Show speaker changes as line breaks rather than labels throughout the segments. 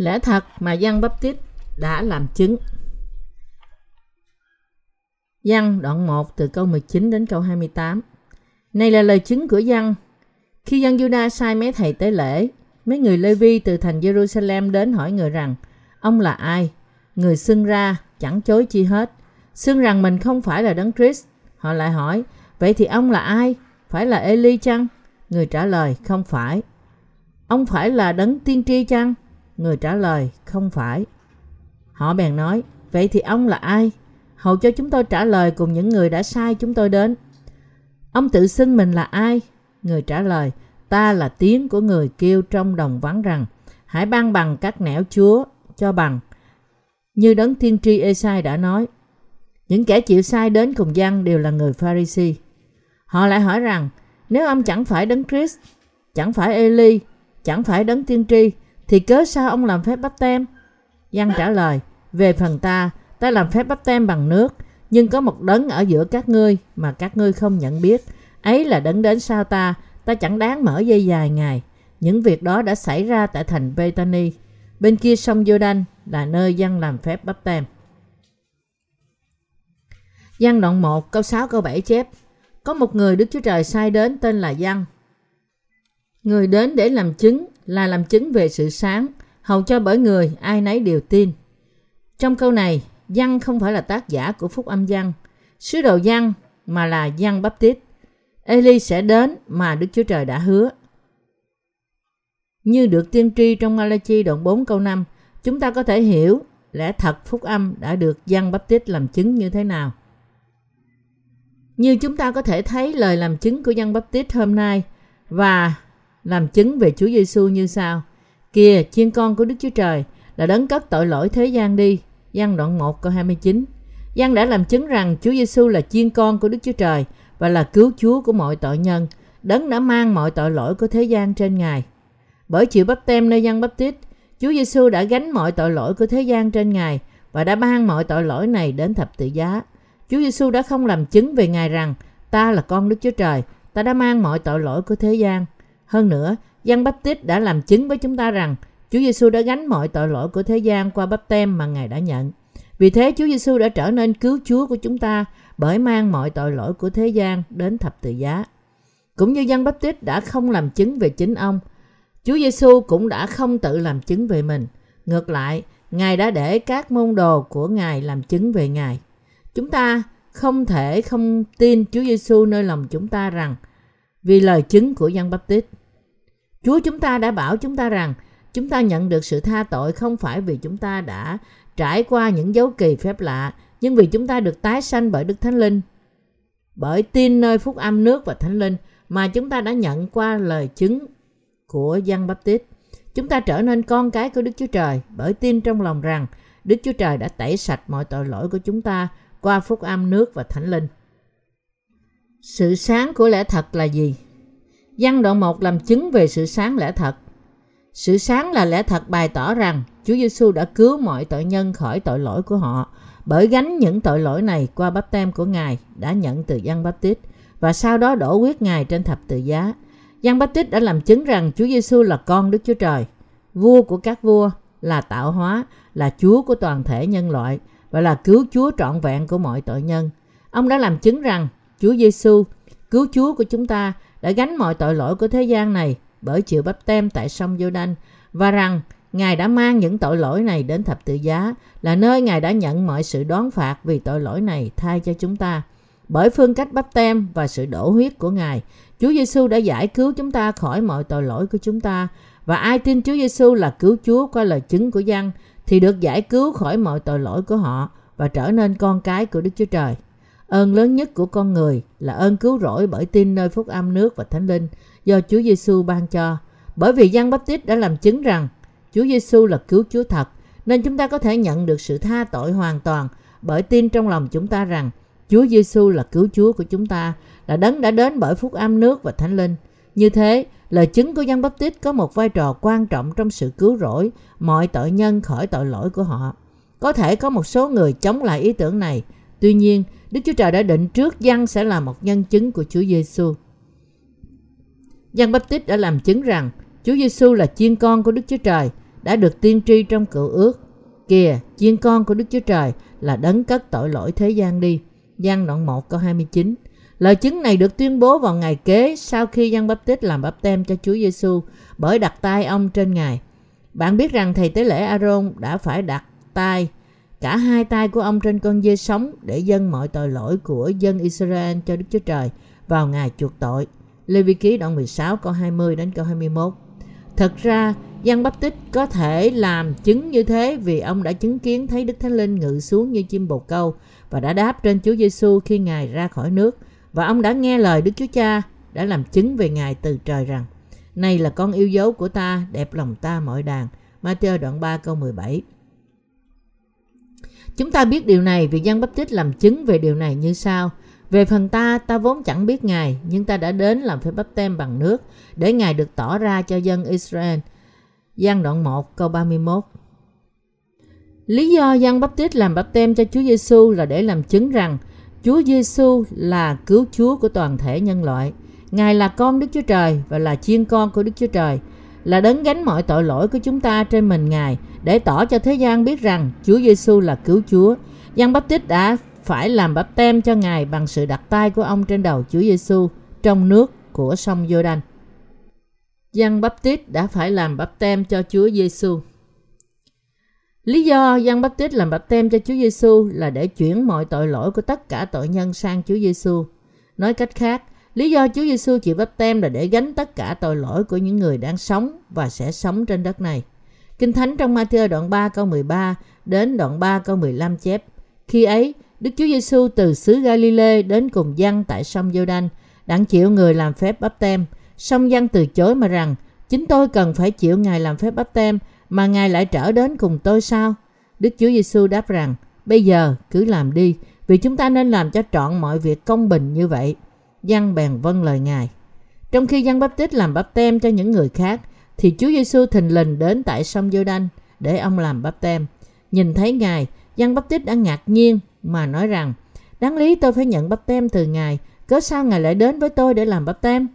Lẽ thật mà Giăng tít đã làm chứng. Giăng đoạn 1 từ câu 19 đến câu 28. Này là lời chứng của Giăng. Khi dân Juda sai mấy thầy tế lễ, mấy người Lê-vi từ thành Jerusalem đến hỏi người rằng, ông là ai? Người xưng ra, chẳng chối chi hết. Xưng rằng mình không phải là Đấng Christ. Họ lại hỏi, vậy thì ông là ai? Phải là Eli chăng? Người trả lời, không phải. Ông phải là Đấng Tiên tri chăng? Người trả lời, không phải. Họ bèn nói, vậy thì ông là ai? Hầu cho chúng tôi trả lời cùng những người đã sai chúng tôi đến. Ông tự xưng mình là ai? Người trả lời, ta là tiếng của người kêu trong đồng vắng rằng, hãy ban bằng các nẻo chúa cho bằng. Như đấng tiên tri Esai đã nói, những kẻ chịu sai đến cùng dân đều là người Pharisee. Họ lại hỏi rằng, nếu ông chẳng phải đấng Christ, chẳng phải Eli, chẳng phải đấng tiên tri, thì cớ sao ông làm phép bắp tem? Giăng trả lời, về phần ta, ta làm phép bắp tem bằng nước, nhưng có một đấng ở giữa các ngươi mà các ngươi không nhận biết. Ấy là đấng đến sau ta, ta chẳng đáng mở dây dài ngài. Những việc đó đã xảy ra tại thành Bethany. Bên kia sông Jordan là nơi dân làm phép bắp tem. Giăng đoạn 1 câu 6 câu 7 chép Có một người Đức Chúa Trời sai đến tên là Giăng. Người đến để làm chứng là làm chứng về sự sáng, hầu cho bởi người ai nấy đều tin. Trong câu này, Giăng không phải là tác giả của phúc âm Giăng, sứ đồ Giăng mà là Giăng Baptist. Eli sẽ đến mà Đức Chúa Trời đã hứa. Như được tiên tri trong Malachi đoạn 4 câu 5, chúng ta có thể hiểu lẽ thật phúc âm đã được Giăng Baptist làm chứng như thế nào. Như chúng ta có thể thấy lời làm chứng của Giăng Baptist hôm nay và làm chứng về Chúa Giêsu như sau. Kìa, chiên con của Đức Chúa Trời là đấng cất tội lỗi thế gian đi. Giăng đoạn 1 câu 29. Giăng đã làm chứng rằng Chúa Giêsu là chiên con của Đức Chúa Trời và là cứu Chúa của mọi tội nhân. Đấng đã mang mọi tội lỗi của thế gian trên Ngài. Bởi chịu bắp tem nơi Giăng bắp tít, Chúa Giêsu đã gánh mọi tội lỗi của thế gian trên Ngài và đã mang mọi tội lỗi này đến thập tự giá. Chúa Giêsu đã không làm chứng về Ngài rằng ta là con Đức Chúa Trời, ta đã mang mọi tội lỗi của thế gian. Hơn nữa, Giăng Bắp Tít đã làm chứng với chúng ta rằng Chúa Giêsu đã gánh mọi tội lỗi của thế gian qua bắp tem mà Ngài đã nhận. Vì thế Chúa Giêsu đã trở nên cứu Chúa của chúng ta bởi mang mọi tội lỗi của thế gian đến thập tự giá. Cũng như Giăng Bắp Tít đã không làm chứng về chính ông, Chúa Giêsu cũng đã không tự làm chứng về mình. Ngược lại, Ngài đã để các môn đồ của Ngài làm chứng về Ngài. Chúng ta không thể không tin Chúa Giêsu nơi lòng chúng ta rằng vì lời chứng của Giăng Bắp Tít. Chúa chúng ta đã bảo chúng ta rằng chúng ta nhận được sự tha tội không phải vì chúng ta đã trải qua những dấu kỳ phép lạ, nhưng vì chúng ta được tái sanh bởi Đức Thánh Linh. Bởi tin nơi phúc âm nước và Thánh Linh mà chúng ta đã nhận qua lời chứng của Giăng Bắp Tít. Chúng ta trở nên con cái của Đức Chúa Trời bởi tin trong lòng rằng Đức Chúa Trời đã tẩy sạch mọi tội lỗi của chúng ta qua phúc âm nước và Thánh Linh. Sự sáng của lẽ thật là gì? Văn đoạn 1 làm chứng về sự sáng lẽ thật. Sự sáng là lẽ thật bày tỏ rằng Chúa Giêsu đã cứu mọi tội nhân khỏi tội lỗi của họ bởi gánh những tội lỗi này qua bắp tem của Ngài đã nhận từ Giăng Báp Tít và sau đó đổ huyết Ngài trên thập tự giá. Giăng Báp Tít đã làm chứng rằng Chúa Giêsu là con Đức Chúa Trời, vua của các vua, là tạo hóa, là Chúa của toàn thể nhân loại và là cứu Chúa trọn vẹn của mọi tội nhân. Ông đã làm chứng rằng Chúa Giêsu, cứu Chúa của chúng ta đã gánh mọi tội lỗi của thế gian này bởi chịu bắp tem tại sông giô đanh và rằng Ngài đã mang những tội lỗi này đến thập tự giá là nơi Ngài đã nhận mọi sự đón phạt vì tội lỗi này thay cho chúng ta. Bởi phương cách bắp tem và sự đổ huyết của Ngài, Chúa Giêsu đã giải cứu chúng ta khỏi mọi tội lỗi của chúng ta và ai tin Chúa Giêsu là cứu Chúa qua lời chứng của dân thì được giải cứu khỏi mọi tội lỗi của họ và trở nên con cái của Đức Chúa Trời. Ơn lớn nhất của con người là ơn cứu rỗi bởi tin nơi phúc âm nước và thánh linh do Chúa Giêsu ban cho. Bởi vì Giăng Báp Tít đã làm chứng rằng Chúa Giêsu là cứu Chúa thật, nên chúng ta có thể nhận được sự tha tội hoàn toàn bởi tin trong lòng chúng ta rằng Chúa Giêsu là cứu Chúa của chúng ta, là đấng đã đến bởi phúc âm nước và thánh linh. Như thế, lời chứng của Giăng Báp Tít có một vai trò quan trọng trong sự cứu rỗi mọi tội nhân khỏi tội lỗi của họ. Có thể có một số người chống lại ý tưởng này, tuy nhiên Đức Chúa Trời đã định trước Giăng sẽ là một nhân chứng của Chúa Giêsu. Giăng Baptist đã làm chứng rằng Chúa Giêsu là chiên con của Đức Chúa Trời, đã được tiên tri trong cựu ước. Kìa, chiên con của Đức Chúa Trời là đấng cất tội lỗi thế gian đi. Giăng đoạn 1 câu 29. Lời chứng này được tuyên bố vào ngày kế sau khi Giăng Báp Tít làm báp tem cho Chúa Giêsu bởi đặt tay ông trên ngài. Bạn biết rằng thầy tế lễ Aaron đã phải đặt tay cả hai tay của ông trên con dê sống để dâng mọi tội lỗi của dân Israel cho Đức Chúa Trời vào ngày chuộc tội. Lê Vi Ký đoạn 16 câu 20 đến câu 21. Thật ra, Giăng Báp Tích có thể làm chứng như thế vì ông đã chứng kiến thấy Đức Thánh Linh ngự xuống như chim bồ câu và đã đáp trên Chúa Giêsu khi Ngài ra khỏi nước và ông đã nghe lời Đức Chúa Cha đã làm chứng về Ngài từ trời rằng Này là con yêu dấu của ta, đẹp lòng ta mọi đàn. Matthew đoạn 3 câu 17 Chúng ta biết điều này vì Giăng Báp Tít làm chứng về điều này như sau. Về phần ta, ta vốn chẳng biết Ngài, nhưng ta đã đến làm phép bắp tem bằng nước để Ngài được tỏ ra cho dân Israel. Giăng đoạn 1 câu 31 Lý do Giăng Báp Tít làm bắp tem cho Chúa Giêsu là để làm chứng rằng Chúa Giêsu là cứu Chúa của toàn thể nhân loại. Ngài là con Đức Chúa Trời và là chiên con của Đức Chúa Trời, là đấng gánh mọi tội lỗi của chúng ta trên mình Ngài để tỏ cho thế gian biết rằng Chúa Giêsu là cứu Chúa. Giăng Báp Tít đã phải làm bắp tem cho Ngài bằng sự đặt tay của ông trên đầu Chúa Giêsu trong nước của sông Giô-đanh. Giăng Báp Tít đã phải làm bắp tem cho Chúa Giêsu. Lý do Giăng Báp Tít làm bắp tem cho Chúa Giêsu là để chuyển mọi tội lỗi của tất cả tội nhân sang Chúa Giêsu. Nói cách khác, lý do Chúa Giêsu chịu bắp tem là để gánh tất cả tội lỗi của những người đang sống và sẽ sống trên đất này. Kinh Thánh trong Matthew đoạn 3 câu 13 đến đoạn 3 câu 15 chép. Khi ấy, Đức Chúa Giêsu từ xứ Galilee đến cùng dân tại sông Giô-đanh, đặng chịu người làm phép bắp tem. Song dân từ chối mà rằng, chính tôi cần phải chịu Ngài làm phép bắp tem, mà Ngài lại trở đến cùng tôi sao? Đức Chúa Giêsu đáp rằng, bây giờ cứ làm đi, vì chúng ta nên làm cho trọn mọi việc công bình như vậy. Dân bèn vâng lời Ngài. Trong khi dân bắp tít làm bắp tem cho những người khác, thì Chúa Giêsu thình lình đến tại sông Giô-đanh để ông làm bắp tem. Nhìn thấy Ngài, dân bắp tít đã ngạc nhiên mà nói rằng đáng lý tôi phải nhận bắp tem từ Ngài, cớ sao Ngài lại đến với tôi để làm bắp tem?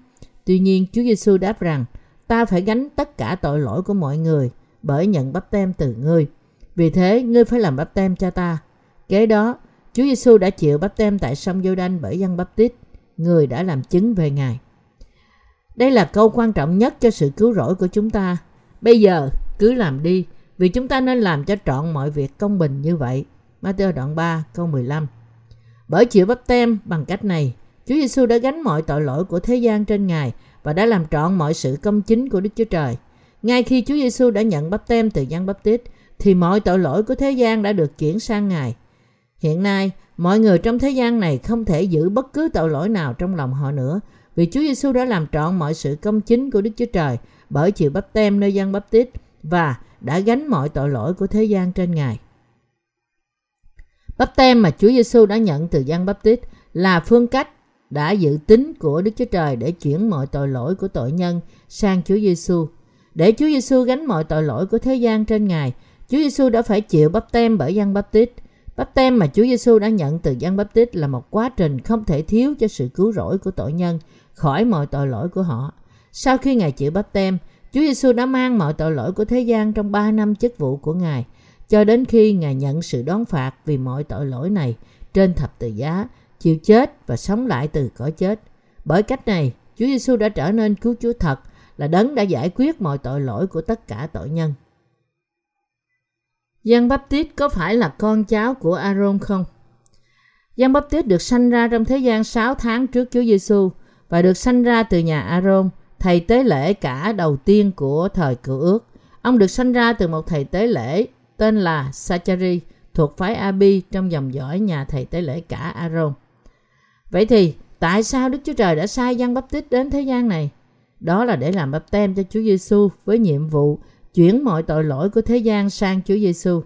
Tuy nhiên Chúa Giêsu đáp rằng ta phải gánh tất cả tội lỗi của mọi người bởi nhận bắp tem từ ngươi. Vì thế ngươi phải làm bắp tem cho ta. Kế đó, Chúa Giêsu đã chịu bắp tem tại sông giô đanh bởi dân bắp tít, người đã làm chứng về Ngài. Đây là câu quan trọng nhất cho sự cứu rỗi của chúng ta. Bây giờ, cứ làm đi, vì chúng ta nên làm cho trọn mọi việc công bình như vậy. Matthew đoạn 3 câu 15 Bởi chịu bắp tem bằng cách này, Chúa Giêsu đã gánh mọi tội lỗi của thế gian trên Ngài và đã làm trọn mọi sự công chính của Đức Chúa Trời. Ngay khi Chúa Giêsu đã nhận bắp tem từ Giăng Bắp Tít, thì mọi tội lỗi của thế gian đã được chuyển sang Ngài. Hiện nay, mọi người trong thế gian này không thể giữ bất cứ tội lỗi nào trong lòng họ nữa, vì Chúa Giêsu đã làm trọn mọi sự công chính của Đức Chúa Trời bởi chịu bắp tem nơi Giăng Bắp Tít và đã gánh mọi tội lỗi của thế gian trên Ngài. Bắp tem mà Chúa Giêsu đã nhận từ Giăng Bắp Tít là phương cách đã dự tính của Đức Chúa Trời để chuyển mọi tội lỗi của tội nhân sang Chúa Giêsu. Để Chúa Giêsu gánh mọi tội lỗi của thế gian trên Ngài, Chúa Giêsu đã phải chịu bắp tem bởi Giăng Bắp Tít. Bắp tem mà Chúa Giêsu đã nhận từ Giăng Bắp Tít là một quá trình không thể thiếu cho sự cứu rỗi của tội nhân khỏi mọi tội lỗi của họ. Sau khi Ngài chịu bắp tem, Chúa Giêsu đã mang mọi tội lỗi của thế gian trong 3 năm chức vụ của Ngài, cho đến khi Ngài nhận sự đón phạt vì mọi tội lỗi này trên thập tự giá, chịu chết và sống lại từ cõi chết. Bởi cách này, Chúa Giêsu đã trở nên cứu Chúa thật, là đấng đã giải quyết mọi tội lỗi của tất cả tội nhân. Giăng Baptist có phải là con cháu của Aaron không? Giăng Baptist được sanh ra trong thế gian 6 tháng trước Chúa Giêsu và được sanh ra từ nhà Aaron, thầy tế lễ cả đầu tiên của thời cựu ước. Ông được sanh ra từ một thầy tế lễ tên là Sachari thuộc phái Abi trong dòng dõi nhà thầy tế lễ cả Aaron. Vậy thì tại sao Đức Chúa Trời đã sai Giăng Baptist đến thế gian này? Đó là để làm Baptem cho Chúa Giêsu với nhiệm vụ chuyển mọi tội lỗi của thế gian sang Chúa Giêsu.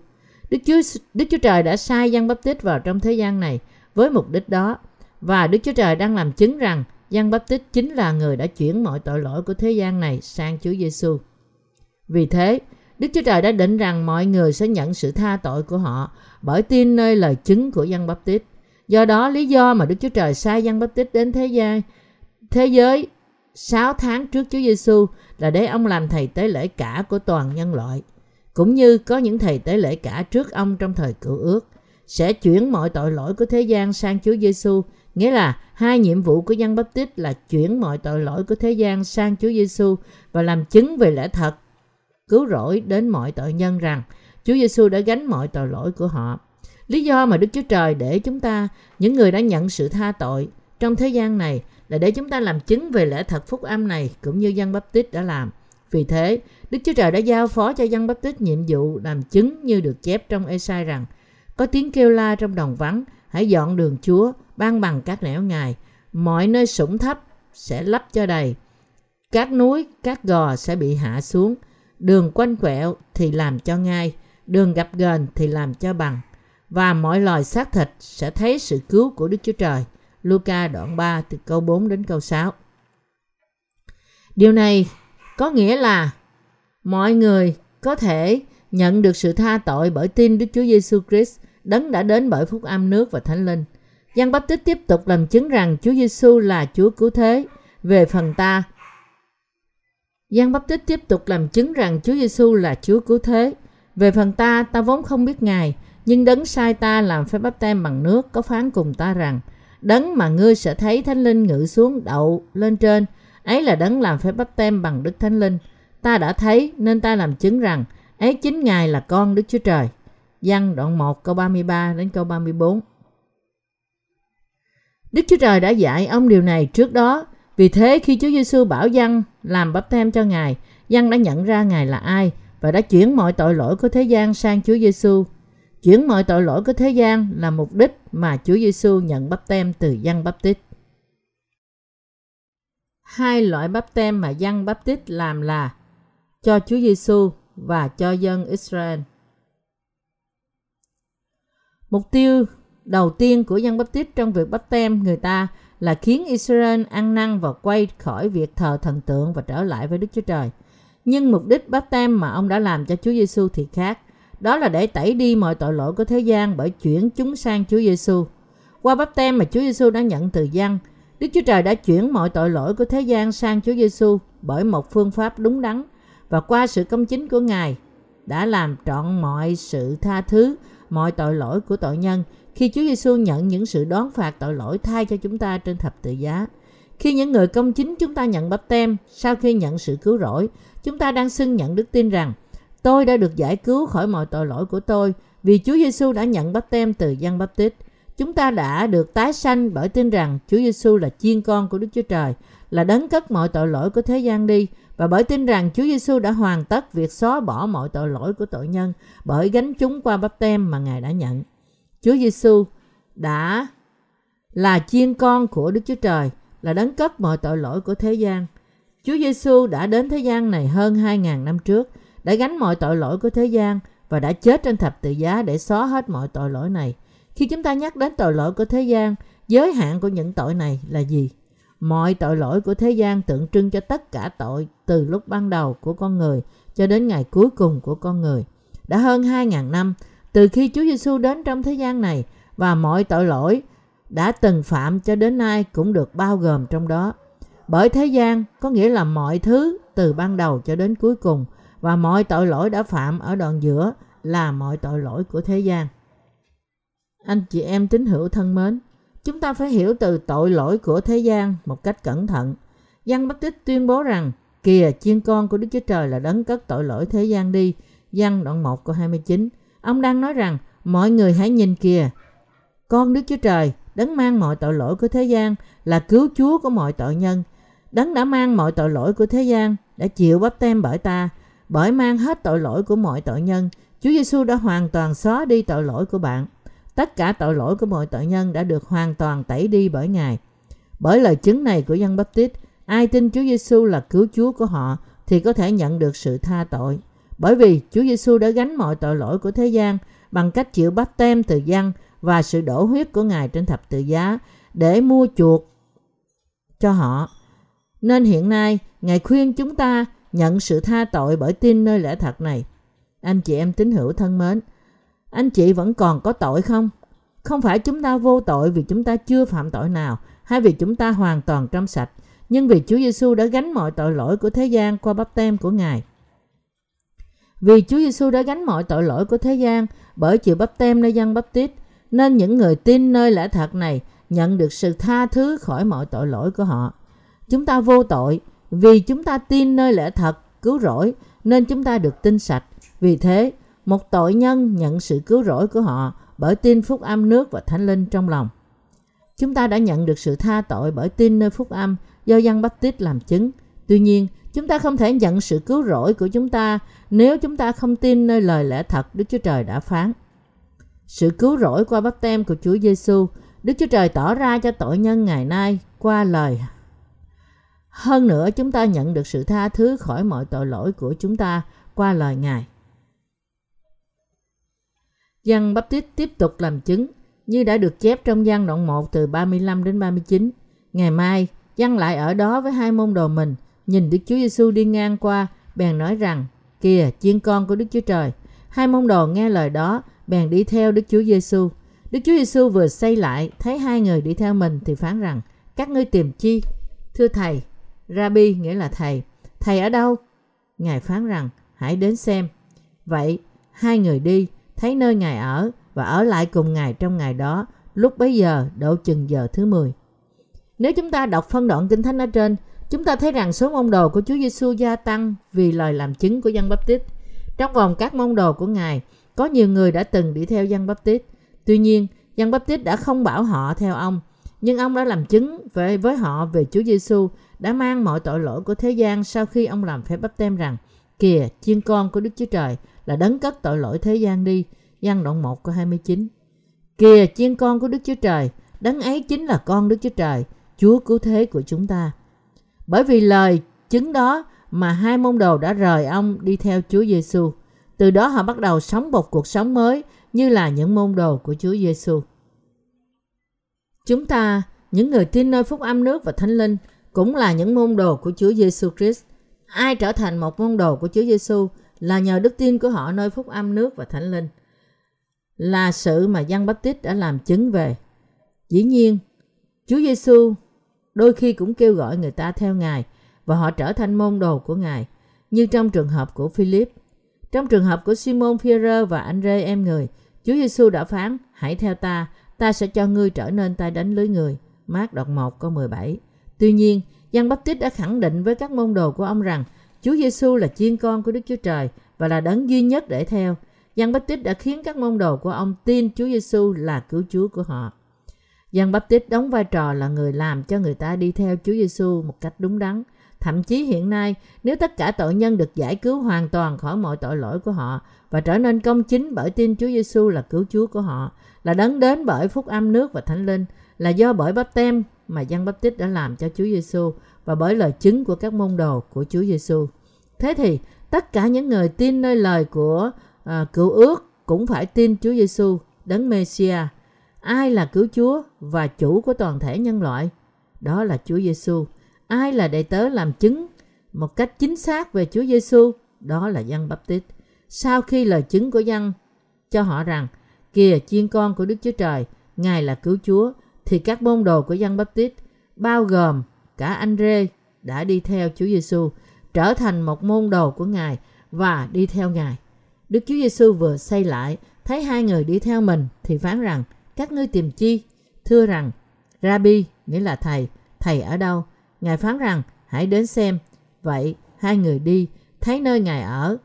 Đức Chúa Đức Chúa Trời đã sai Giăng Báp-tít vào trong thế gian này với mục đích đó và Đức Chúa Trời đang làm chứng rằng Giăng Báp-tít chính là người đã chuyển mọi tội lỗi của thế gian này sang Chúa Giêsu. Vì thế, Đức Chúa Trời đã định rằng mọi người sẽ nhận sự tha tội của họ bởi tin nơi lời chứng của Giăng Báp-tít. Do đó, lý do mà Đức Chúa Trời sai Giăng Báp-tít đến thế gian, thế giới 6 tháng trước Chúa Giêsu là để ông làm thầy tế lễ cả của toàn nhân loại. cũng như có những thầy tế lễ cả trước ông trong thời cựu ước, sẽ chuyển mọi tội lỗi của thế gian sang Chúa Giêsu, nghĩa là hai nhiệm vụ của dân Báp Tít là chuyển mọi tội lỗi của thế gian sang Chúa Giêsu và làm chứng về lẽ thật cứu rỗi đến mọi tội nhân rằng Chúa Giêsu đã gánh mọi tội lỗi của họ. Lý do mà Đức Chúa Trời để chúng ta, những người đã nhận sự tha tội trong thế gian này là để chúng ta làm chứng về lẽ thật phúc âm này cũng như dân Báp Tít đã làm. Vì thế, Đức Chúa Trời đã giao phó cho dân Báp Tít nhiệm vụ làm chứng như được chép trong Esai rằng có tiếng kêu la trong đồng vắng, hãy dọn đường Chúa, ban bằng các nẻo ngài. Mọi nơi sủng thấp sẽ lấp cho đầy. Các núi, các gò sẽ bị hạ xuống. Đường quanh quẹo thì làm cho ngay, đường gặp gền thì làm cho bằng. Và mọi loài xác thịt sẽ thấy sự cứu của Đức Chúa Trời. Luca đoạn 3 từ câu 4 đến câu 6. Điều này có nghĩa là mọi người có thể nhận được sự tha tội bởi tin Đức Chúa Giêsu Christ đấng đã đến bởi phúc âm nước và thánh linh. Giăng Báp Tích tiếp tục làm chứng rằng Chúa Giêsu là Chúa cứu thế. Về phần ta, Giăng Báp Tích tiếp tục làm chứng rằng Chúa Giêsu là Chúa cứu thế. Về phần ta, ta vốn không biết Ngài, nhưng đấng sai ta làm phép báp tem bằng nước có phán cùng ta rằng đấng mà ngươi sẽ thấy thánh linh ngự xuống đậu lên trên ấy là đấng làm phép báp tem bằng đức thánh linh ta đã thấy nên ta làm chứng rằng ấy chính ngài là con đức chúa trời Văn đoạn 1 câu 33 đến câu 34 Đức Chúa Trời đã dạy ông điều này trước đó. Vì thế khi Chúa Giêsu bảo Giăng làm bắp tem cho Ngài, Giăng đã nhận ra Ngài là ai và đã chuyển mọi tội lỗi của thế gian sang Chúa Giêsu. Chuyển mọi tội lỗi của thế gian là mục đích mà Chúa Giêsu nhận bắp tem từ Giăng Bắp Tít. Hai loại bắp tem mà Giăng Bắp Tít làm là cho Chúa Giêsu và cho dân Israel. Mục tiêu đầu tiên của dân Bắp Tít trong việc bắp tem người ta là khiến Israel ăn năn và quay khỏi việc thờ thần tượng và trở lại với Đức Chúa Trời. Nhưng mục đích bắp tem mà ông đã làm cho Chúa Giêsu thì khác. Đó là để tẩy đi mọi tội lỗi của thế gian bởi chuyển chúng sang Chúa Giêsu. Qua bắp tem mà Chúa Giêsu đã nhận từ dân, Đức Chúa Trời đã chuyển mọi tội lỗi của thế gian sang Chúa Giêsu bởi một phương pháp đúng đắn và qua sự công chính của Ngài đã làm trọn mọi sự tha thứ, mọi tội lỗi của tội nhân khi Chúa Giêsu nhận những sự đón phạt tội lỗi thay cho chúng ta trên thập tự giá. Khi những người công chính chúng ta nhận bắp tem, sau khi nhận sự cứu rỗi, chúng ta đang xưng nhận đức tin rằng tôi đã được giải cứu khỏi mọi tội lỗi của tôi vì Chúa Giêsu đã nhận bắp tem từ dân bắp tít. Chúng ta đã được tái sanh bởi tin rằng Chúa Giêsu là chiên con của Đức Chúa Trời, là đấng cất mọi tội lỗi của thế gian đi và bởi tin rằng Chúa Giêsu đã hoàn tất việc xóa bỏ mọi tội lỗi của tội nhân bởi gánh chúng qua bắp tem mà Ngài đã nhận. Chúa Giêsu đã là chiên con của Đức Chúa Trời, là đấng cất mọi tội lỗi của thế gian. Chúa Giêsu đã đến thế gian này hơn 2.000 năm trước, đã gánh mọi tội lỗi của thế gian và đã chết trên thập tự giá để xóa hết mọi tội lỗi này. Khi chúng ta nhắc đến tội lỗi của thế gian, giới hạn của những tội này là gì? Mọi tội lỗi của thế gian tượng trưng cho tất cả tội từ lúc ban đầu của con người cho đến ngày cuối cùng của con người. Đã hơn 2.000 năm từ khi Chúa Giêsu đến trong thế gian này và mọi tội lỗi đã từng phạm cho đến nay cũng được bao gồm trong đó. Bởi thế gian có nghĩa là mọi thứ từ ban đầu cho đến cuối cùng và mọi tội lỗi đã phạm ở đoạn giữa là mọi tội lỗi của thế gian. Anh chị em tín hữu thân mến, chúng ta phải hiểu từ tội lỗi của thế gian một cách cẩn thận. Giăng bất Tích tuyên bố rằng, kìa chiên con của Đức Chúa Trời là đấng cất tội lỗi thế gian đi. Giăng đoạn 1 câu 29. Ông đang nói rằng, mọi người hãy nhìn kìa, con Đức Chúa Trời, đấng mang mọi tội lỗi của thế gian, là cứu Chúa của mọi tội nhân. Đấng đã mang mọi tội lỗi của thế gian, đã chịu bắp tem bởi ta, bởi mang hết tội lỗi của mọi tội nhân. Chúa Giêsu đã hoàn toàn xóa đi tội lỗi của bạn. Tất cả tội lỗi của mọi tội nhân đã được hoàn toàn tẩy đi bởi Ngài. Bởi lời chứng này của dân Baptist, ai tin Chúa Giêsu là cứu Chúa của họ thì có thể nhận được sự tha tội. Bởi vì Chúa Giêsu đã gánh mọi tội lỗi của thế gian bằng cách chịu bắp tem từ dân và sự đổ huyết của Ngài trên thập tự giá để mua chuộc cho họ. Nên hiện nay, Ngài khuyên chúng ta nhận sự tha tội bởi tin nơi lẽ thật này. Anh chị em tín hữu thân mến, anh chị vẫn còn có tội không? Không phải chúng ta vô tội vì chúng ta chưa phạm tội nào hay vì chúng ta hoàn toàn trong sạch, nhưng vì Chúa Giêsu đã gánh mọi tội lỗi của thế gian qua bắp tem của Ngài. Vì Chúa Giêsu đã gánh mọi tội lỗi của thế gian bởi chịu bắp tem nơi dân bắp tít, nên những người tin nơi lẽ thật này nhận được sự tha thứ khỏi mọi tội lỗi của họ. Chúng ta vô tội vì chúng ta tin nơi lẽ thật cứu rỗi nên chúng ta được tin sạch. Vì thế, một tội nhân nhận sự cứu rỗi của họ bởi tin phúc âm nước và thánh linh trong lòng. Chúng ta đã nhận được sự tha tội bởi tin nơi phúc âm do dân Baptist làm chứng. Tuy nhiên, chúng ta không thể nhận sự cứu rỗi của chúng ta nếu chúng ta không tin nơi lời lẽ thật Đức Chúa Trời đã phán. Sự cứu rỗi qua bắp tem của Chúa Giêsu, Đức Chúa Trời tỏ ra cho tội nhân ngày nay qua lời. Hơn nữa, chúng ta nhận được sự tha thứ khỏi mọi tội lỗi của chúng ta qua lời Ngài. Giăng Baptist tiếp tục làm chứng như đã được chép trong gian đoạn 1 từ 35 đến 39. Ngày mai, Giăng lại ở đó với hai môn đồ mình, nhìn Đức Chúa Giêsu đi ngang qua, bèn nói rằng, kìa, chiên con của Đức Chúa Trời. Hai môn đồ nghe lời đó, bèn đi theo Đức Chúa Giêsu. Đức Chúa Giêsu vừa xây lại, thấy hai người đi theo mình thì phán rằng, các ngươi tìm chi? Thưa thầy, Rabbi nghĩa là thầy. Thầy ở đâu? Ngài phán rằng, hãy đến xem. Vậy, hai người đi, thấy nơi Ngài ở và ở lại cùng Ngài trong ngày đó, lúc bấy giờ độ chừng giờ thứ 10. Nếu chúng ta đọc phân đoạn Kinh Thánh ở trên, chúng ta thấy rằng số môn đồ của Chúa Giêsu gia tăng vì lời làm chứng của dân Baptist. Trong vòng các môn đồ của Ngài, có nhiều người đã từng đi theo dân Baptist. Tuy nhiên, dân Baptist đã không bảo họ theo ông, nhưng ông đã làm chứng về với họ về Chúa Giêsu đã mang mọi tội lỗi của thế gian sau khi ông làm phép bắp tem rằng kìa chiên con của Đức Chúa Trời là đấng cất tội lỗi thế gian đi. Giăng đoạn 1 câu 29 Kìa chiên con của Đức Chúa Trời, đấng ấy chính là con Đức Chúa Trời, Chúa cứu thế của chúng ta. Bởi vì lời chứng đó mà hai môn đồ đã rời ông đi theo Chúa Giêsu. Từ đó họ bắt đầu sống một cuộc sống mới như là những môn đồ của Chúa Giêsu. Chúng ta, những người tin nơi phúc âm nước và thánh linh, cũng là những môn đồ của Chúa Giêsu Christ. Ai trở thành một môn đồ của Chúa Giêsu là nhờ đức tin của họ nơi phúc âm nước và thánh linh. Là sự mà Giăng Baptist đã làm chứng về. Dĩ nhiên, Chúa Giêsu đôi khi cũng kêu gọi người ta theo Ngài và họ trở thành môn đồ của Ngài, như trong trường hợp của Philip. Trong trường hợp của Simon Peter và Andre em người, Chúa Giêsu đã phán: "Hãy theo ta, ta sẽ cho ngươi trở nên tay đánh lưới người." Mát đoạn 1 câu 17. Tuy nhiên, Giăng Baptist đã khẳng định với các môn đồ của ông rằng Chúa Giêsu là chiên con của Đức Chúa Trời và là đấng duy nhất để theo. Giăng Baptist đã khiến các môn đồ của ông tin Chúa Giêsu là cứu Chúa của họ. Giăng Baptist đóng vai trò là người làm cho người ta đi theo Chúa Giêsu một cách đúng đắn. Thậm chí hiện nay, nếu tất cả tội nhân được giải cứu hoàn toàn khỏi mọi tội lỗi của họ và trở nên công chính bởi tin Chúa Giêsu là cứu Chúa của họ, là đấng đến bởi phúc âm nước và thánh linh, là do bởi bắp tem mà Giăng Baptist đã làm cho Chúa Giêsu và bởi lời chứng của các môn đồ của Chúa Giêsu. Thế thì tất cả những người tin nơi lời của ờ, à, cựu ước cũng phải tin Chúa Giêsu đấng Mêsia. Ai là cứu Chúa và chủ của toàn thể nhân loại? Đó là Chúa Giêsu. Ai là đệ tớ làm chứng một cách chính xác về Chúa Giêsu? Đó là Giăng Baptist. Sau khi lời chứng của Giăng cho họ rằng kìa chiên con của Đức Chúa Trời, Ngài là cứu Chúa, thì các môn đồ của Giăng Baptist bao gồm cả anh Rê đã đi theo Chúa Giêsu trở thành một môn đồ của Ngài và đi theo Ngài. Đức Chúa Giêsu vừa xây lại, thấy hai người đi theo mình thì phán rằng: "Các ngươi tìm chi?" Thưa rằng: "Rabbi, nghĩa là thầy, thầy ở đâu?" Ngài phán rằng: "Hãy đến xem." Vậy hai người đi, thấy nơi Ngài ở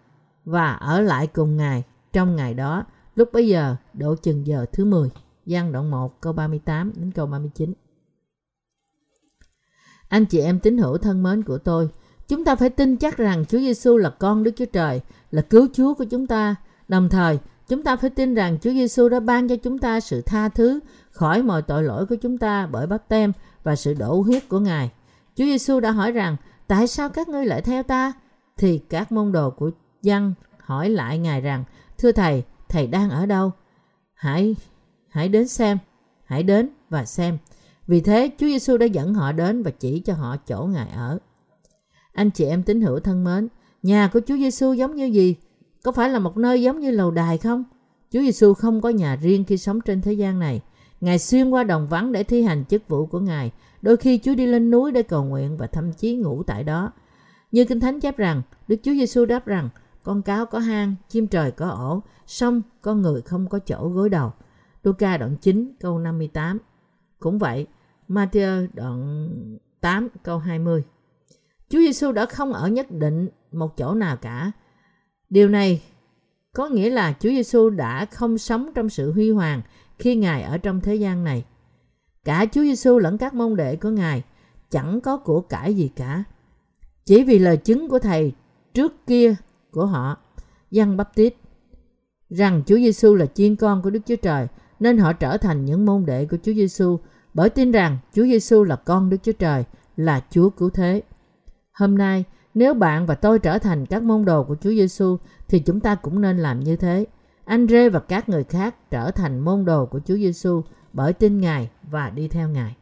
và ở lại cùng Ngài trong ngày đó. Lúc bấy giờ độ chừng giờ thứ 10. Giăng đoạn 1 câu 38 đến câu 39. Anh chị em tín hữu thân mến của tôi, chúng ta phải tin chắc rằng Chúa Giêsu là con Đức Chúa Trời, là cứu Chúa của chúng ta. Đồng thời, chúng ta phải tin rằng Chúa Giêsu đã ban cho chúng ta sự tha thứ khỏi mọi tội lỗi của chúng ta bởi bắp tem và sự đổ huyết của Ngài. Chúa Giêsu đã hỏi rằng, tại sao các ngươi lại theo ta? Thì các môn đồ của dân hỏi lại Ngài rằng, thưa Thầy, Thầy đang ở đâu? Hãy hãy đến xem, hãy đến và xem. Vì thế, Chúa Giêsu đã dẫn họ đến và chỉ cho họ chỗ Ngài ở. Anh chị em tín hữu thân mến, nhà của Chúa Giêsu giống như gì? Có phải là một nơi giống như lầu đài không? Chúa Giêsu không có nhà riêng khi sống trên thế gian này. Ngài xuyên qua đồng vắng để thi hành chức vụ của Ngài. Đôi khi Chúa đi lên núi để cầu nguyện và thậm chí ngủ tại đó. Như Kinh Thánh chép rằng, Đức Chúa Giêsu đáp rằng, con cáo có hang, chim trời có ổ, sông con người không có chỗ gối đầu. Luca đoạn 9 câu 58. Cũng vậy, Matthew đoạn 8 câu 20. Chúa Giêsu đã không ở nhất định một chỗ nào cả. Điều này có nghĩa là Chúa Giêsu đã không sống trong sự huy hoàng khi Ngài ở trong thế gian này. Cả Chúa Giêsu lẫn các môn đệ của Ngài chẳng có của cải gì cả. Chỉ vì lời chứng của Thầy trước kia của họ, Giăng tít, rằng Chúa Giêsu là chiên con của Đức Chúa Trời, nên họ trở thành những môn đệ của Chúa Giêsu bởi tin rằng Chúa Giêsu là con Đức Chúa Trời, là Chúa cứu thế. Hôm nay, nếu bạn và tôi trở thành các môn đồ của Chúa Giêsu thì chúng ta cũng nên làm như thế. Anh Rê và các người khác trở thành môn đồ của Chúa Giêsu bởi tin Ngài và đi theo Ngài.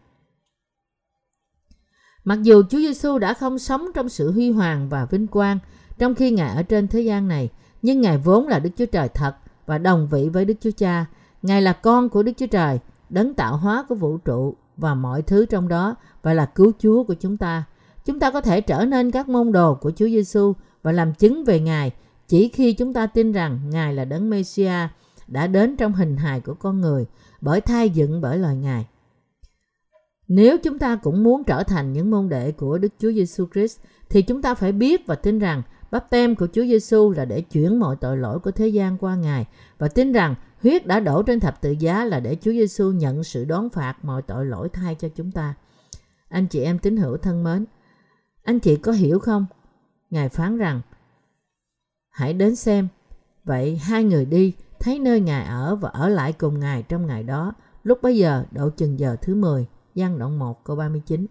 Mặc dù Chúa Giêsu đã không sống trong sự huy hoàng và vinh quang trong khi Ngài ở trên thế gian này, nhưng Ngài vốn là Đức Chúa Trời thật và đồng vị với Đức Chúa Cha. Ngài là con của Đức Chúa Trời, đấng tạo hóa của vũ trụ và mọi thứ trong đó và là cứu Chúa của chúng ta. Chúng ta có thể trở nên các môn đồ của Chúa Giêsu và làm chứng về Ngài chỉ khi chúng ta tin rằng Ngài là đấng Mêsia đã đến trong hình hài của con người bởi thai dựng bởi lời Ngài. Nếu chúng ta cũng muốn trở thành những môn đệ của Đức Chúa Giêsu Christ thì chúng ta phải biết và tin rằng bắp tem của Chúa Giêsu là để chuyển mọi tội lỗi của thế gian qua Ngài và tin rằng huyết đã đổ trên thập tự giá là để Chúa Giêsu nhận sự đón phạt mọi tội lỗi thay cho chúng ta. Anh chị em tín hữu thân mến, anh chị có hiểu không? Ngài phán rằng hãy đến xem. Vậy hai người đi, thấy nơi Ngài ở và ở lại cùng Ngài trong ngày đó. Lúc bấy giờ độ chừng giờ thứ 10, gian đoạn 1 câu 39.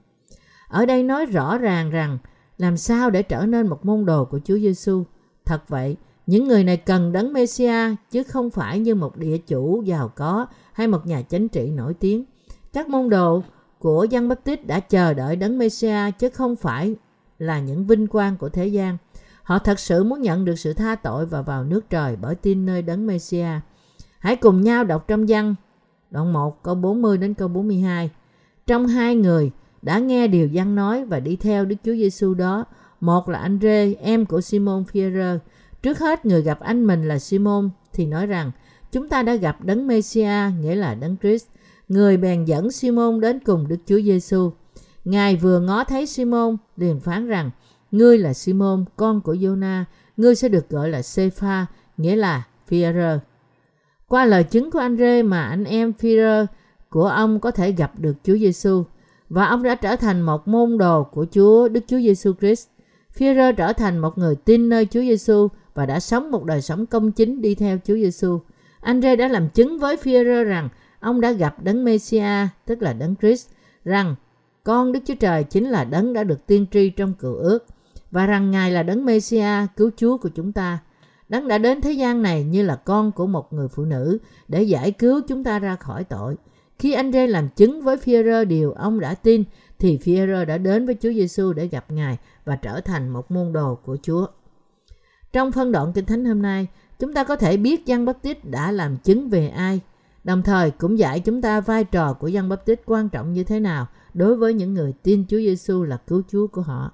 Ở đây nói rõ ràng rằng làm sao để trở nên một môn đồ của Chúa Giêsu. Thật vậy, những người này cần đấng Messia chứ không phải như một địa chủ giàu có hay một nhà chính trị nổi tiếng. Các môn đồ của Giăng Baptist đã chờ đợi đấng Messia chứ không phải là những vinh quang của thế gian. Họ thật sự muốn nhận được sự tha tội và vào nước trời bởi tin nơi đấng Messia. Hãy cùng nhau đọc trong văn đoạn 1 câu 40 đến câu 42. Trong hai người đã nghe điều văn nói và đi theo Đức Chúa Giêsu đó. Một là anh Rê, em của Simon Pierre. Trước hết người gặp anh mình là Simon thì nói rằng chúng ta đã gặp đấng Messia nghĩa là đấng Christ. Người bèn dẫn Simon đến cùng Đức Chúa Giêsu. Ngài vừa ngó thấy Simon liền phán rằng Ngươi là Simon, con của Jonah, ngươi sẽ được gọi là Sepha, nghĩa là Phi-rơ. Qua lời chứng của anh Rê mà anh em Phi-rơ của ông có thể gặp được Chúa Giêsu và ông đã trở thành một môn đồ của Chúa Đức Chúa Giêsu Christ. Phi-rơ trở thành một người tin nơi Chúa Giêsu và đã sống một đời sống công chính đi theo Chúa Giêsu. Anh Rê đã làm chứng với Phi-rơ rằng ông đã gặp đấng Messia, tức là đấng Christ, rằng con Đức Chúa Trời chính là đấng đã được tiên tri trong cựu ước và rằng Ngài là đấng Messia, cứu Chúa của chúng ta. Đấng đã đến thế gian này như là con của một người phụ nữ để giải cứu chúng ta ra khỏi tội. Khi anh Rê làm chứng với Phi-rơ điều ông đã tin, thì Phi-rơ đã đến với Chúa Giêsu để gặp Ngài và trở thành một môn đồ của Chúa. Trong phân đoạn Kinh Thánh hôm nay, chúng ta có thể biết Giăng Baptist đã làm chứng về ai, đồng thời cũng dạy chúng ta vai trò của Giăng Baptist quan trọng như thế nào đối với những người tin Chúa Giêsu là cứu Chúa của họ.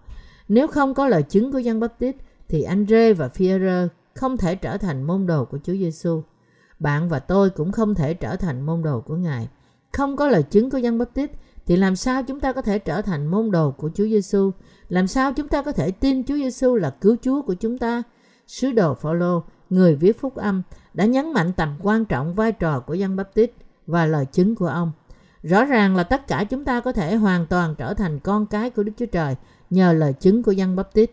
Nếu không có lời chứng của Giăng Baptist thì Andre và Pierre không thể trở thành môn đồ của Chúa Giêsu. Bạn và tôi cũng không thể trở thành môn đồ của Ngài. Không có lời chứng của Giăng Baptist thì làm sao chúng ta có thể trở thành môn đồ của Chúa Giêsu? Làm sao chúng ta có thể tin Chúa Giêsu là cứu Chúa của chúng ta? Sứ đồ Phaolô, người viết phúc âm, đã nhấn mạnh tầm quan trọng vai trò của Giăng Baptist và lời chứng của ông. Rõ ràng là tất cả chúng ta có thể hoàn toàn trở thành con cái của Đức Chúa Trời nhờ lời chứng của Giăng Baptist.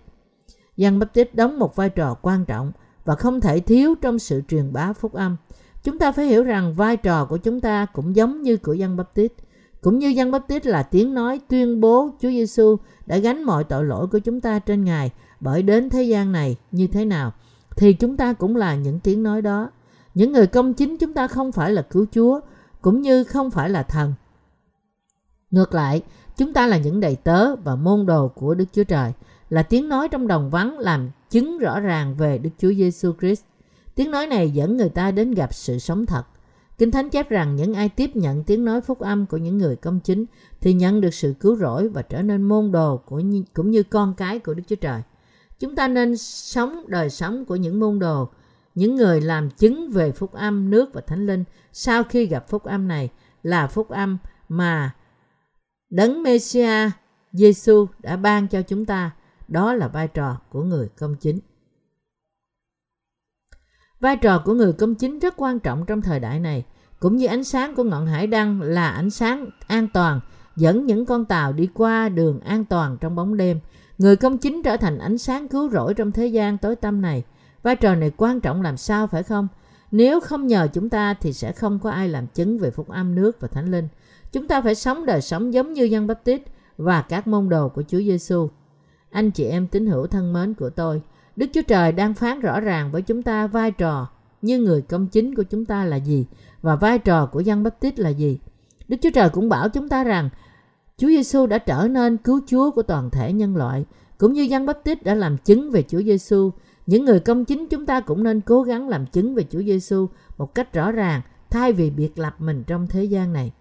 Giăng Baptist đóng một vai trò quan trọng và không thể thiếu trong sự truyền bá phúc âm. Chúng ta phải hiểu rằng vai trò của chúng ta cũng giống như của Giăng Baptist. Cũng như Giăng Baptist là tiếng nói tuyên bố Chúa Giêsu đã gánh mọi tội lỗi của chúng ta trên Ngài bởi đến thế gian này như thế nào, thì chúng ta cũng là những tiếng nói đó. Những người công chính chúng ta không phải là cứu Chúa, cũng như không phải là thần. Ngược lại, Chúng ta là những đầy tớ và môn đồ của Đức Chúa Trời, là tiếng nói trong đồng vắng làm chứng rõ ràng về Đức Chúa Giêsu Christ. Tiếng nói này dẫn người ta đến gặp sự sống thật. Kinh Thánh chép rằng những ai tiếp nhận tiếng nói phúc âm của những người công chính thì nhận được sự cứu rỗi và trở nên môn đồ của cũng như con cái của Đức Chúa Trời. Chúng ta nên sống đời sống của những môn đồ, những người làm chứng về phúc âm nước và thánh linh sau khi gặp phúc âm này là phúc âm mà Đấng Messiah, Giêsu đã ban cho chúng ta. Đó là vai trò của người công chính. Vai trò của người công chính rất quan trọng trong thời đại này, cũng như ánh sáng của ngọn hải đăng là ánh sáng an toàn dẫn những con tàu đi qua đường an toàn trong bóng đêm. Người công chính trở thành ánh sáng cứu rỗi trong thế gian tối tăm này. Vai trò này quan trọng làm sao phải không? Nếu không nhờ chúng ta thì sẽ không có ai làm chứng về phúc âm nước và thánh linh. Chúng ta phải sống đời sống giống như dân Baptist và các môn đồ của Chúa Giêsu. Anh chị em tín hữu thân mến của tôi, Đức Chúa Trời đang phán rõ ràng với chúng ta vai trò như người công chính của chúng ta là gì và vai trò của dân Baptist là gì. Đức Chúa Trời cũng bảo chúng ta rằng Chúa Giêsu đã trở nên cứu Chúa của toàn thể nhân loại, cũng như dân Baptist đã làm chứng về Chúa Giêsu. Những người công chính chúng ta cũng nên cố gắng làm chứng về Chúa Giêsu một cách rõ ràng thay vì biệt lập mình trong thế gian này.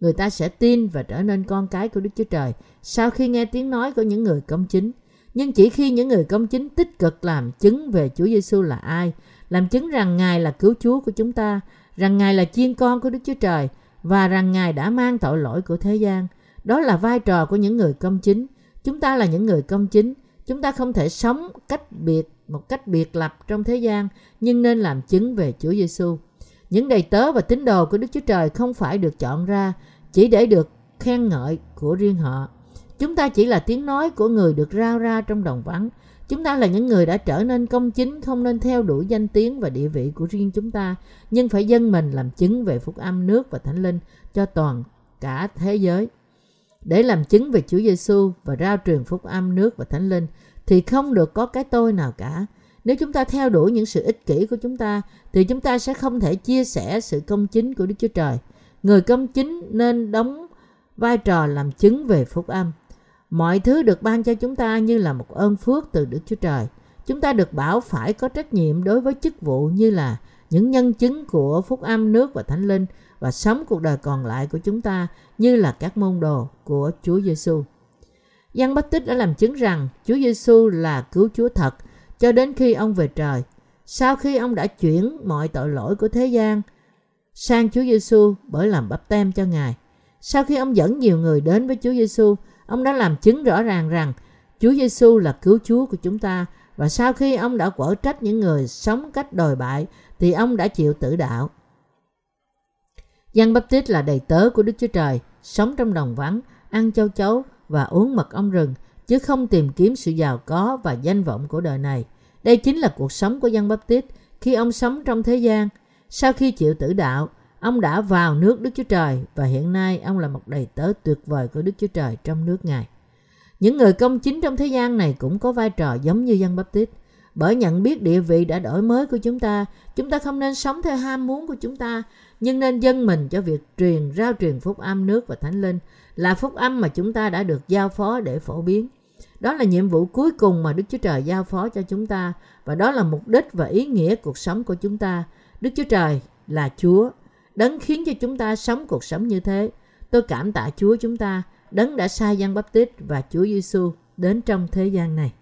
Người ta sẽ tin và trở nên con cái của Đức Chúa Trời sau khi nghe tiếng nói của những người công chính. Nhưng chỉ khi những người công chính tích cực làm chứng về Chúa Giêsu là ai, làm chứng rằng Ngài là cứu Chúa của chúng ta, rằng Ngài là chiên con của Đức Chúa Trời và rằng Ngài đã mang tội lỗi của thế gian. Đó là vai trò của những người công chính. Chúng ta là những người công chính. Chúng ta không thể sống cách biệt một cách biệt lập trong thế gian, nhưng nên làm chứng về Chúa Giêsu. Những đầy tớ và tín đồ của Đức Chúa Trời không phải được chọn ra chỉ để được khen ngợi của riêng họ. Chúng ta chỉ là tiếng nói của người được rao ra trong đồng vắng. Chúng ta là những người đã trở nên công chính, không nên theo đuổi danh tiếng và địa vị của riêng chúng ta, nhưng phải dân mình làm chứng về phúc âm nước và thánh linh cho toàn cả thế giới. Để làm chứng về Chúa Giêsu và rao truyền phúc âm nước và thánh linh thì không được có cái tôi nào cả. Nếu chúng ta theo đuổi những sự ích kỷ của chúng ta, thì chúng ta sẽ không thể chia sẻ sự công chính của Đức Chúa Trời. Người công chính nên đóng vai trò làm chứng về phúc âm. Mọi thứ được ban cho chúng ta như là một ơn phước từ Đức Chúa Trời. Chúng ta được bảo phải có trách nhiệm đối với chức vụ như là những nhân chứng của phúc âm, nước và thánh linh và sống cuộc đời còn lại của chúng ta như là các môn đồ của Chúa Giêsu. Giăng Baptist Tích đã làm chứng rằng Chúa Giêsu là cứu Chúa thật cho đến khi ông về trời. Sau khi ông đã chuyển mọi tội lỗi của thế gian sang Chúa Giêsu bởi làm bắp tem cho Ngài. Sau khi ông dẫn nhiều người đến với Chúa Giêsu, ông đã làm chứng rõ ràng rằng Chúa Giêsu là cứu Chúa của chúng ta và sau khi ông đã quở trách những người sống cách đồi bại thì ông đã chịu tử đạo. Giăng Bắp Tít là đầy tớ của Đức Chúa Trời, sống trong đồng vắng, ăn châu chấu và uống mật ong rừng, chứ không tìm kiếm sự giàu có và danh vọng của đời này. Đây chính là cuộc sống của Giăng Baptist khi ông sống trong thế gian. Sau khi chịu tử đạo, ông đã vào nước Đức Chúa Trời và hiện nay ông là một đầy tớ tuyệt vời của Đức Chúa Trời trong nước Ngài. Những người công chính trong thế gian này cũng có vai trò giống như dân Baptist. Bởi nhận biết địa vị đã đổi mới của chúng ta, chúng ta không nên sống theo ham muốn của chúng ta, nhưng nên dâng mình cho việc truyền rao truyền phúc âm nước và thánh linh là phúc âm mà chúng ta đã được giao phó để phổ biến. Đó là nhiệm vụ cuối cùng mà Đức Chúa Trời giao phó cho chúng ta và đó là mục đích và ý nghĩa cuộc sống của chúng ta. Đức Chúa Trời là Chúa, đấng khiến cho chúng ta sống cuộc sống như thế. Tôi cảm tạ Chúa chúng ta, đấng đã sai dân Baptist và Chúa Giêsu đến trong thế gian này.